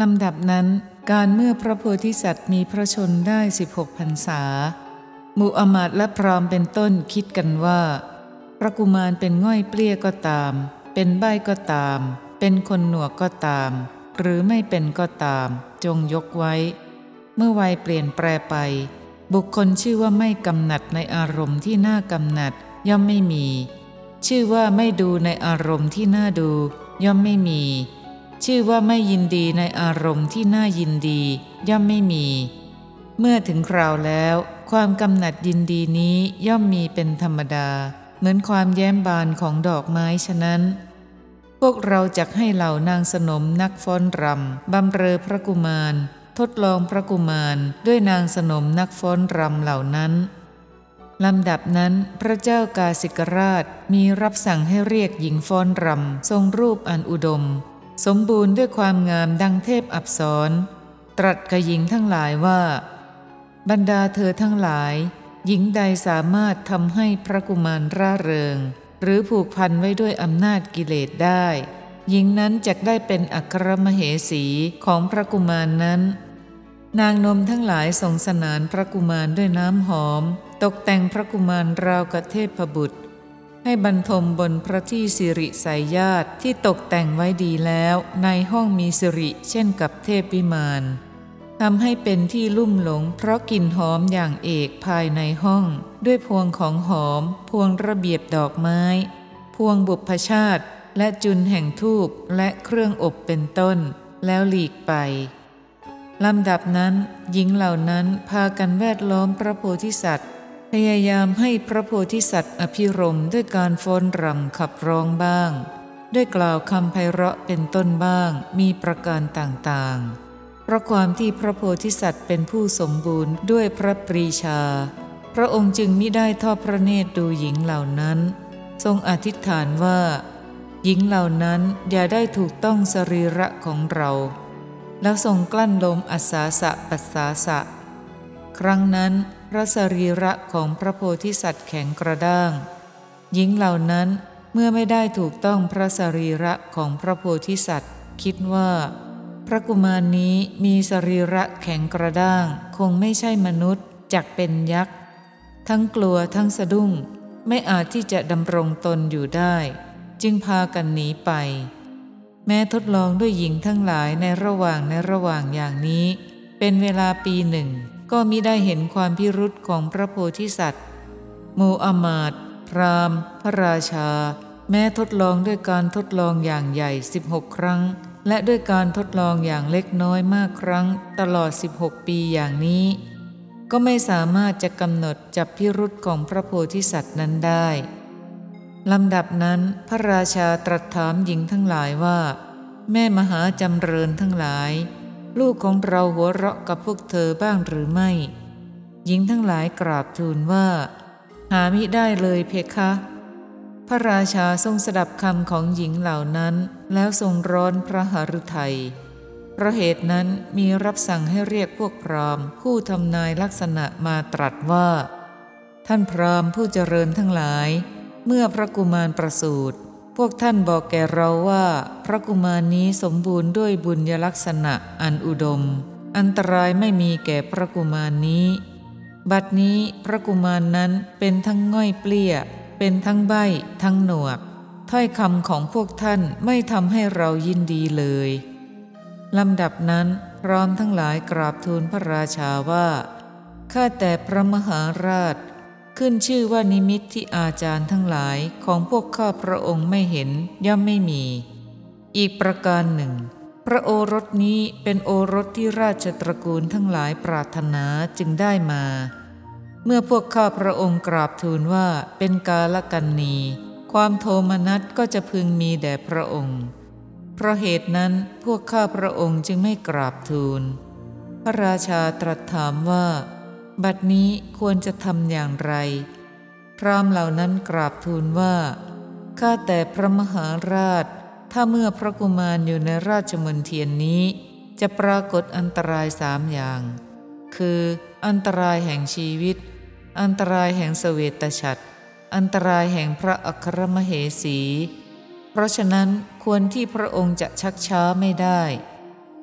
ลำดับนั้นการเมื่อพระโพธิสัตว์มีพระชนได้16พรรษามูอมาตและพรามเป็นต้นคิดกันว่า พระกุมารเป็นง่อยเปลี้ยก็ตาม เป็นใบก็ตาม เป็นคนหนวกก็ตาม หรือไม่เป็นก็ตาม จงยกไว้ เมื่อวัยเปลี่ยนแปรไป บุคคลชื่อว่าไม่กำหนัดในอารมณ์ที่น่ากำหนัดย่อมไม่มี ชื่อว่าไม่ดูในอารมณ์ที่น่าดู ย่อมไม่มี ชื่อว่าไม่ยินดีในอารมณ์ที่น่ายินดีย่อมไม่มี เมื่อถึงคราวแล้ว ความกำหนัดยินดีนี้ย่อมมีเป็นธรรมดา เหมือนความแย้มบานของดอกไม้ฉะนั้น พวกเราจะให้เหล่านางสนมนักฟ้อนรำบำเรอพระกุมาร ทดลองพระกุมารด้วยนางสนมนักฟ้อนรำเหล่านั้นลำดับนั้นพระเจ้ากาสิกราชมีรับสั่งให้เรียกหญิงฟ้อนรำทรงรูปอันอุดม สมบูรณ์ด้วยความงามดังเทพอับสรตรัสกับหญิงทั้งหลายว่า บรรดาเธอทั้งหลาย หญิงใดสามารถทำให้พระกุมารร่าเริง หรือผูกพันไว้ด้วยอำนาจกิเลสได้ หญิงนั้นจะได้เป็นอัครมเหสีของพระกุมารนั้น นางนมทั้งหลายส่งสนานพระกุมารด้วยน้ำหอม ตกแต่งพระกุมารราวกับเทพบุตร ให้บรรทมบนพระที่สิริสายญาติที่ตกแต่งไว้ดีแล้วในห้องมีสิริเช่นกับเทพวิมานทำให้เป็นที่ลุ่มหลงเพราะกลิ่นหอมอย่างเอกภายในห้อง ด้วยพวงของหอม พวงระเบียบดอกไม้ พวงบุพชาติ และจุนแห่งทูบและเครื่องอบเป็นต้น แล้วหลีกไปลำดับนั้น หญิงเหล่านั้นพากันแวดล้อมพระโพธิสัตว์ พยายามให้พระโพธิสัตว์อภิรมด้วยการฟ้อนรำขับร้องบ้าง ด้วยกล่าวคำไพเราะเป็นต้นบ้างมีประการต่างๆ เพราะความที่พระโพธิสัตว์เป็นผู้สมบูรณ์ด้วยพระปรีชา พระองค์จึงมิได้ทอดพระเนตรดูหญิงเหล่านั้น ทรงอธิษฐานว่า หญิงเหล่านั้นอย่าได้ถูกต้องสรีระของเรา แล้วทรงกลั้นลมอัศาสะปัสสาสะ ครั้งนั้น ระสรีระของพระโพธิสัตว์แข็งกระด้าง หญิงเหล่านั้นเมื่อไม่ได้ถูกต้องพระสรีระของพระโพธิสัตว์ คิดว่า พระกุมารนี้มีสรีระแข็งกระด้าง คงไม่ใช่มนุษย์จักเป็นยักษ์ ทั้งกลัวทั้งสะดุ้งไม่อาจที่จะดำรงตนอยู่ได้ จึงพากันหนีไป แม้ทดลองด้วยหญิงทั้งหลายในระหว่างในระหว่างอย่างนี้ เป็นเวลาปีหนึ่ง ก็มิได้เห็นความพิรุษของพระโพธิสัตว์มูอามาตพรามพระราชา แม้ทดลองด้วยการทดลองอย่างใหญ่ 16 ครั้ง และด้วยการทดลองอย่างเล็กน้อยมากครั้ง ตลอด 16 ปีอย่างนี้ ก็ไม่สามารถจะกำหนดจับพิรุษของพระโพธิสัตว์นั้นได้ลำดับนั้นพระราชาตรัสถามหญิงทั้งหลายว่า แม่มหาจำเริญทั้งหลาย ลูกของเราหัวเราะกับพวกเธอบ้างหรือไม่ หญิงทั้งหลายกราบทูลว่า หามิได้เลยเพคะ พระราชาทรงสดับคำของหญิงเหล่านั้น แล้วทรงร้อนพระหฤทัยเพราะเหตุนั้นมีรับสั่งให้เรียกพวกพรามผู้ทำนายลักษณะมาตรัสว่า ท่านพรามผู้เจริญทั้งหลาย เมื่อพระกุมารประสูติ พวกท่านบอกแก่เราว่า พระกุมารนี้สมบูรณ์ด้วยบุญยลักษณะอันอุดม อันตรายไม่มีแก่พระกุมารนี้ บัดนี้พระกุมารนั้นเป็นทั้งง่อยเปลี้ย เป็นทั้งใบทั้งหนวก ถ้อยคำของพวกท่านไม่ทำให้เรายินดีเลยลำดับนั้นพร้อมทั้งหลายกราบทูลพระราชาว่าข้าแต่พระมหาราช ขึ้นชื่อว่านิมิตที่อาจารย์ทั้งหลายของพวกข้าพระองค์ไม่เห็นย่อมไม่มี อีกประการหนึ่ง พระโอรสนี้เป็นโอรสที่ราชตระกูลทั้งหลายปรารถนาจึงได้มา เมื่อพวกข้าพระองค์กราบทูลว่าเป็นกาลกันนีความโทมนัสก็จะพึงมีแด่พระองค์ เพราะเหตุนั้นพวกข้าพระองค์จึงไม่กราบทูล พระราชาตรัสถามว่า บัดนี้ควรจะทำอย่างไร พรามเหล่านั้นกราบทูลว่า ข้าแต่พระมหาราช ถ้าเมื่อพระกุมารอยู่ในราชมณฑียนนี้ จะปรากฏอันตรายสามอย่าง คืออันตรายแห่งชีวิต อันตรายแห่งเสวตฉัตรอันตรายแห่งพระอัครมเหสี เพราะฉะนั้นควรที่พระองค์จะชักช้าไม่ได้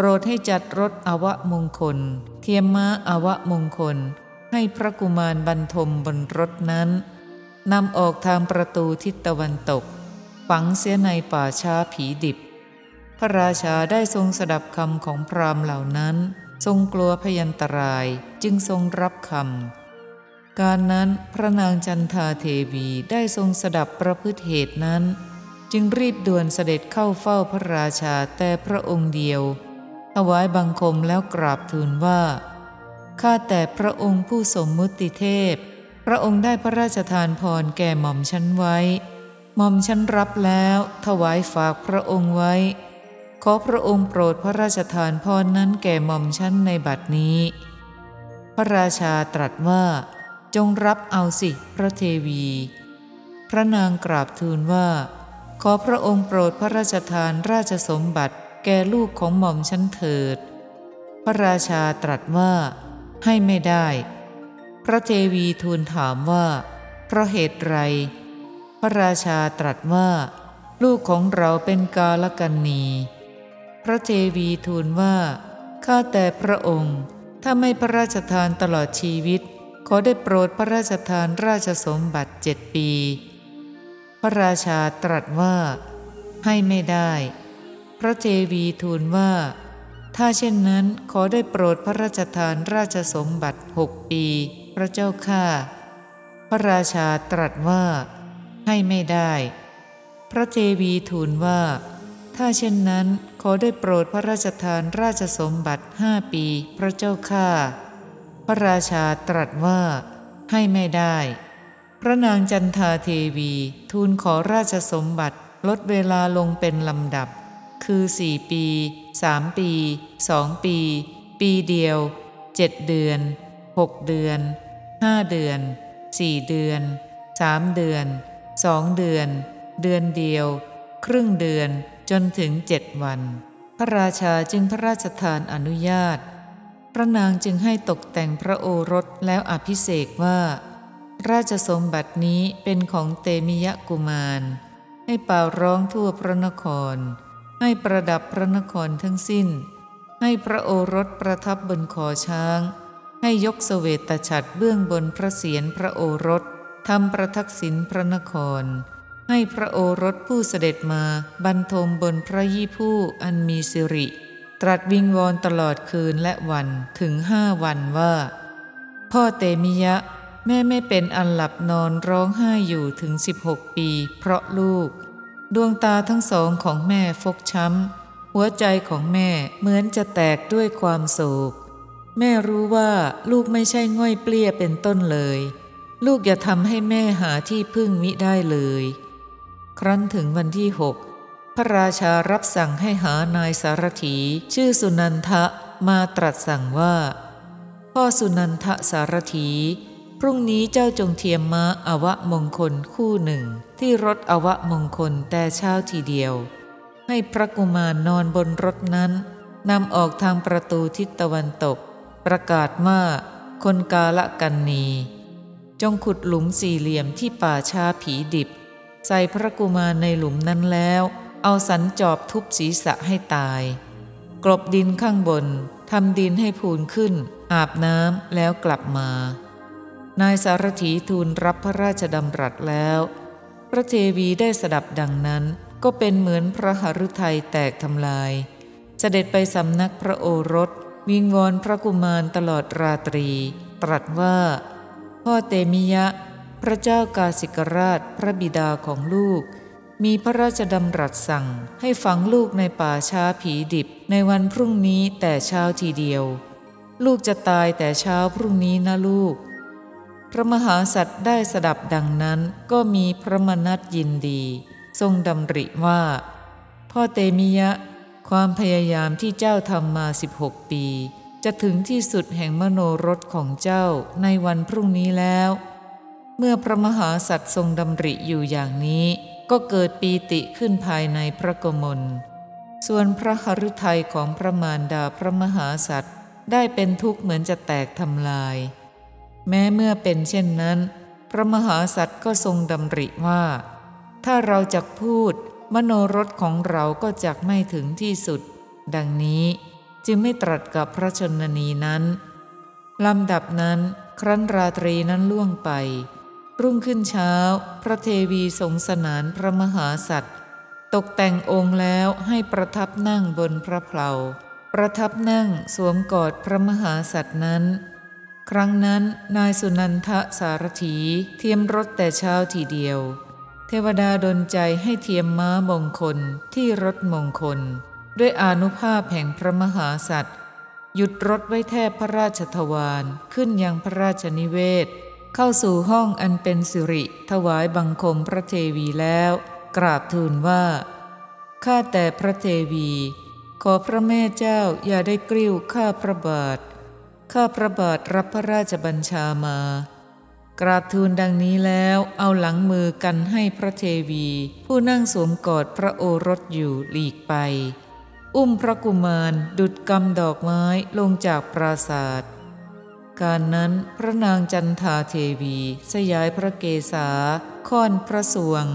โปรดให้จัดรถอวะมงคล เทียมม้าอวะมงคล ให้พระกุมารบรรทมบนรถนั้นนำออกทางประตูทิศตะวันตก ฝังเสียในป่าช้าผีดิบ พระราชาได้ทรงสดับคำของพราหมณ์เหล่านั้น ทรงกลัวพยันตรายจึงทรงรับคำการนั้นพระนางจันทาเทวีได้ทรงสดับประพฤติเหตุนั้น จึงรีบด่วนเสด็จเข้าเฝ้าพระราชาแต่พระองค์เดียว วายบังคมแล้วกราบทูลว่า ข้าแต่พระองค์ผู้สมมุติเทพ พระองค์ได้พระราชทานพรแก่หม่อมฉันไว้ หม่อมฉันรับแล้วถวายฝากพระองค์ไว้ ขอพระองค์โปรดพระราชทานพรนั้นแก่หม่อมฉันในบัดนี้ พระราชาตรัสว่า จงรับเอาสิพระเทวี พระนางกราบทูลว่า ขอพระองค์โปรดพระราชทานราชสมบัติ แก่ลูกของหม่อมฉันเถิด พระราชาตรัสว่า ให้ไม่ได้ พระเทวีทูลถามว่า เพราะเหตุไร พระราชาตรัสว่า ลูกของเราเป็นกาลกันนีพระเทวีทูลว่าข้าแต่พระองค์ ถ้าไม่พระราชทานตลอดชีวิต ขอได้โปรดพระราชทานราชสมบัติเจ็ดปี พระราชาตรัสว่า ให้ไม่ได้ พระเทวีทูลว่า ถ้าเช่นนั้นขอได้โปรดพระราชทานราชสมบัติหกปี พระเจ้าข้าพระราชาตรัสว่า ให้ไม่ได้ พระเทวีทูลว่า ถ้าเช่นนั้นขอได้โปรดพระราชทานราชสมบัติห้าปี พระเจ้าข้าพระราชาตรัสว่า ให้ไม่ได้ พระนางจันทาเทวีทูลขอราชสมบัติลดเวลาลงเป็นลำดับ คือสี่ปีสามปีสองปี ปีเดียวเจ็ดเดือนหกเดือนห้าเดือนสี่เดือนสามเดือนสองเดือน เดือนเดียว ครึ่งเดือนจนถึงเจ็ดวัน พระราชาจึงพระราชทานอนุญาต พระนางจึงให้ตกแต่งพระโอรสแล้วอภิเษกว่า ราชสมบัตินี้เป็นของเตมิยะกุมาร ให้เป่าร้องทั่วพระนคร ให้ประดับพระนครทั้งสิ้น ให้พระโอรสประทับบนคอช้าง ให้ยกเสวตฉัตรเบื้องบนพระเศียรพระโอรสทำประทักษิณพระนคร ให้พระโอรสผู้เสด็จมาบรรทมบนพระยี่ผู้อันมีสิริ ตรัสวิงวอนตลอดคืนและวันถึงห้าวันว่า พ่อเตมิยะ แม่ไม่เป็นอันหลับนอนร้องไห้อยู่ถึง 16 ปี เพราะลูก ดวงตาทั้งสองของแม่ฟกช้ำ หัวใจของแม่เหมือนจะแตกด้วยความโศก แม่รู้ว่าลูกไม่ใช่ง่อยเปลี้ยเป็นต้นเลย ลูกอย่าทำให้แม่หาที่พึ่งมิได้เลย ครั้นถึงวันที่หกพระราชารับสั่งให้หานายสารถีชื่อสุนันทะมาตรัสสั่งว่า พ่อสุนันทะสารถี พรุ่งนี้เจ้าจงเทียมม้าอวะมงคลคู่หนึ่ง ที่รถอวะมงคลแต่เช้าทีเดียว ให้พระกุมารนอนบนรถนั้นนำออกทางประตูทิศตะวันตก ประกาศว่าคนกาละกันนี จงขุดหลุมสี่เหลี่ยมที่ป่าชาผีดิบ ใส่พระกุมารในหลุมนั้นแล้ว เอาสันจอบทุบศีรษะให้ตาย กลบดินข้างบนทำดินให้พูนขึ้น อาบน้ำแล้วกลับมา นายสารถีทูลรับพระราชดำรัสแล้ว พระเทวีได้สดับดังนั้น ก็เป็นเหมือนพระหฤทัยแตกทำลาย เสด็จไปสำนักพระโอรส วิงวอนพระกุมารตลอดราตรี ตรัสว่า พ่อเตมิยะ พระเจ้ากาสิกราชพระบิดาของลูก มีพระราชดำรัสสั่งให้ฝังลูกในป่าช้าผีดิบในวันพรุ่งนี้แต่เช้าทีเดียว ลูกจะตายแต่เช้าพรุ่งนี้นะลูก พระมหาสัตว์ได้สดับดังนั้นก็มีพระมนัตยินดี ทรงดำริว่า พ่อเตมิยะ ความพยายามที่เจ้าทำมา 16 ปี จะถึงที่สุดแห่งมโนรสของเจ้าในวันพรุ่งนี้แล้ว เมื่อพระมหาสัตว์ทรงดำริอยู่อย่างนี้ ก็เกิดปีติขึ้นภายในพระกมลส่วนพระหฤทัยของพระมารดาพระมหาสัตว์ได้เป็นทุกข์เหมือนจะแตกทำลาย แม้เมื่อเป็นเช่นนั้น พระมหาสัตว์ก็ทรงดำริว่า ถ้าเราจะพูด มโนรสของเราก็จักไม่ถึงที่สุด ดังนี้จึงไม่ตรัสกับพระชนนีนั้นลำดับนั้นครั้นราตรีนั้นล่วงไป รุ่งขึ้นเช้า พระเทวีทรงสนานพระมหาสัตว์ ตกแต่งองค์แล้วให้ประทับนั่งบนพระเพลาประทับนั่งสวมกอดพระมหาสัตว์นั้น ครั้งนั้นนายสุนันทสารถีเทียมรถแต่เช้าทีเดียว เทวดาดลใจให้เทียมม้ามงคลที่รถมงคล ด้วยอนุภาพแห่งพระมหาสัตว์หยุดรถไว้แทบพระราชทวารขึ้นยังพระราชนิเวศ เข้าสู่ห้องอันเป็นสิริ ถวายบังคมพระเทวีแล้ว กราบทูลว่าข้าแต่พระเทวี ขอพระแม่เจ้าอย่าได้กริ้วข้าพระบาท ข้าพระบาทรับพระราชบัญชามา กราบทูลดังนี้แล้วเอาหลังมือกันให้พระเทวี ผู้นั่งสวมกอดพระโอรสอยู่หลีกไป อุ้มพระกุมารดุดกำดอกไม้ลงจากปราศาสตร์การนั้นพระนางจันทาเทวี สยายพระเกศาค่อนพระสวง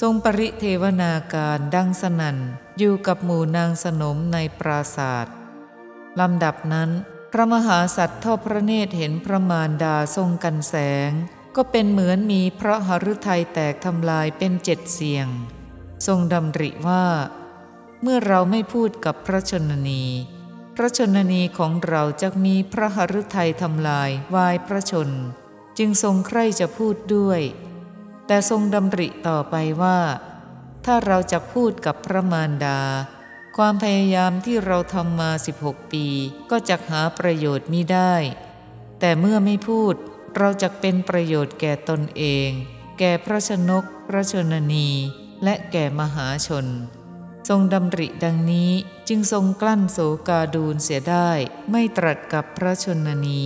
ทรงปริเทวนาการดังสนั่นอยู่กับหมู่นางสนมในปราศาสตร์ลำดับนั้น ระมหาสัตว์ทอดพระเนตรเห็นพระมารดาทรงกันแสง ก็เป็นเหมือนมีพระหฤทัยแตกทำลายเป็นเจ็ดเสียง ทรงดำริว่า เมื่อเราไม่พูดกับพระชนนี พระชนนีของเราจะมีพระหฤทัยทำลายวายพระชน จึงทรงใคร่จะพูดด้วย แต่ทรงดำริต่อไปว่า ถ้าเราจะพูดกับพระมารดา ความพยายามที่เราทำมา 16 ปี ก็จะหาประโยชน์มิได้ แต่เมื่อไม่พูด เราจะเป็นประโยชน์แก่ตนเอง แก่พระชนก พระชนนี และแก่มหาชน ทรงดำริดังนี้จึงทรงกลั้นโศกาดูลเสียได้ ไม่ตรัสกับพระชนนี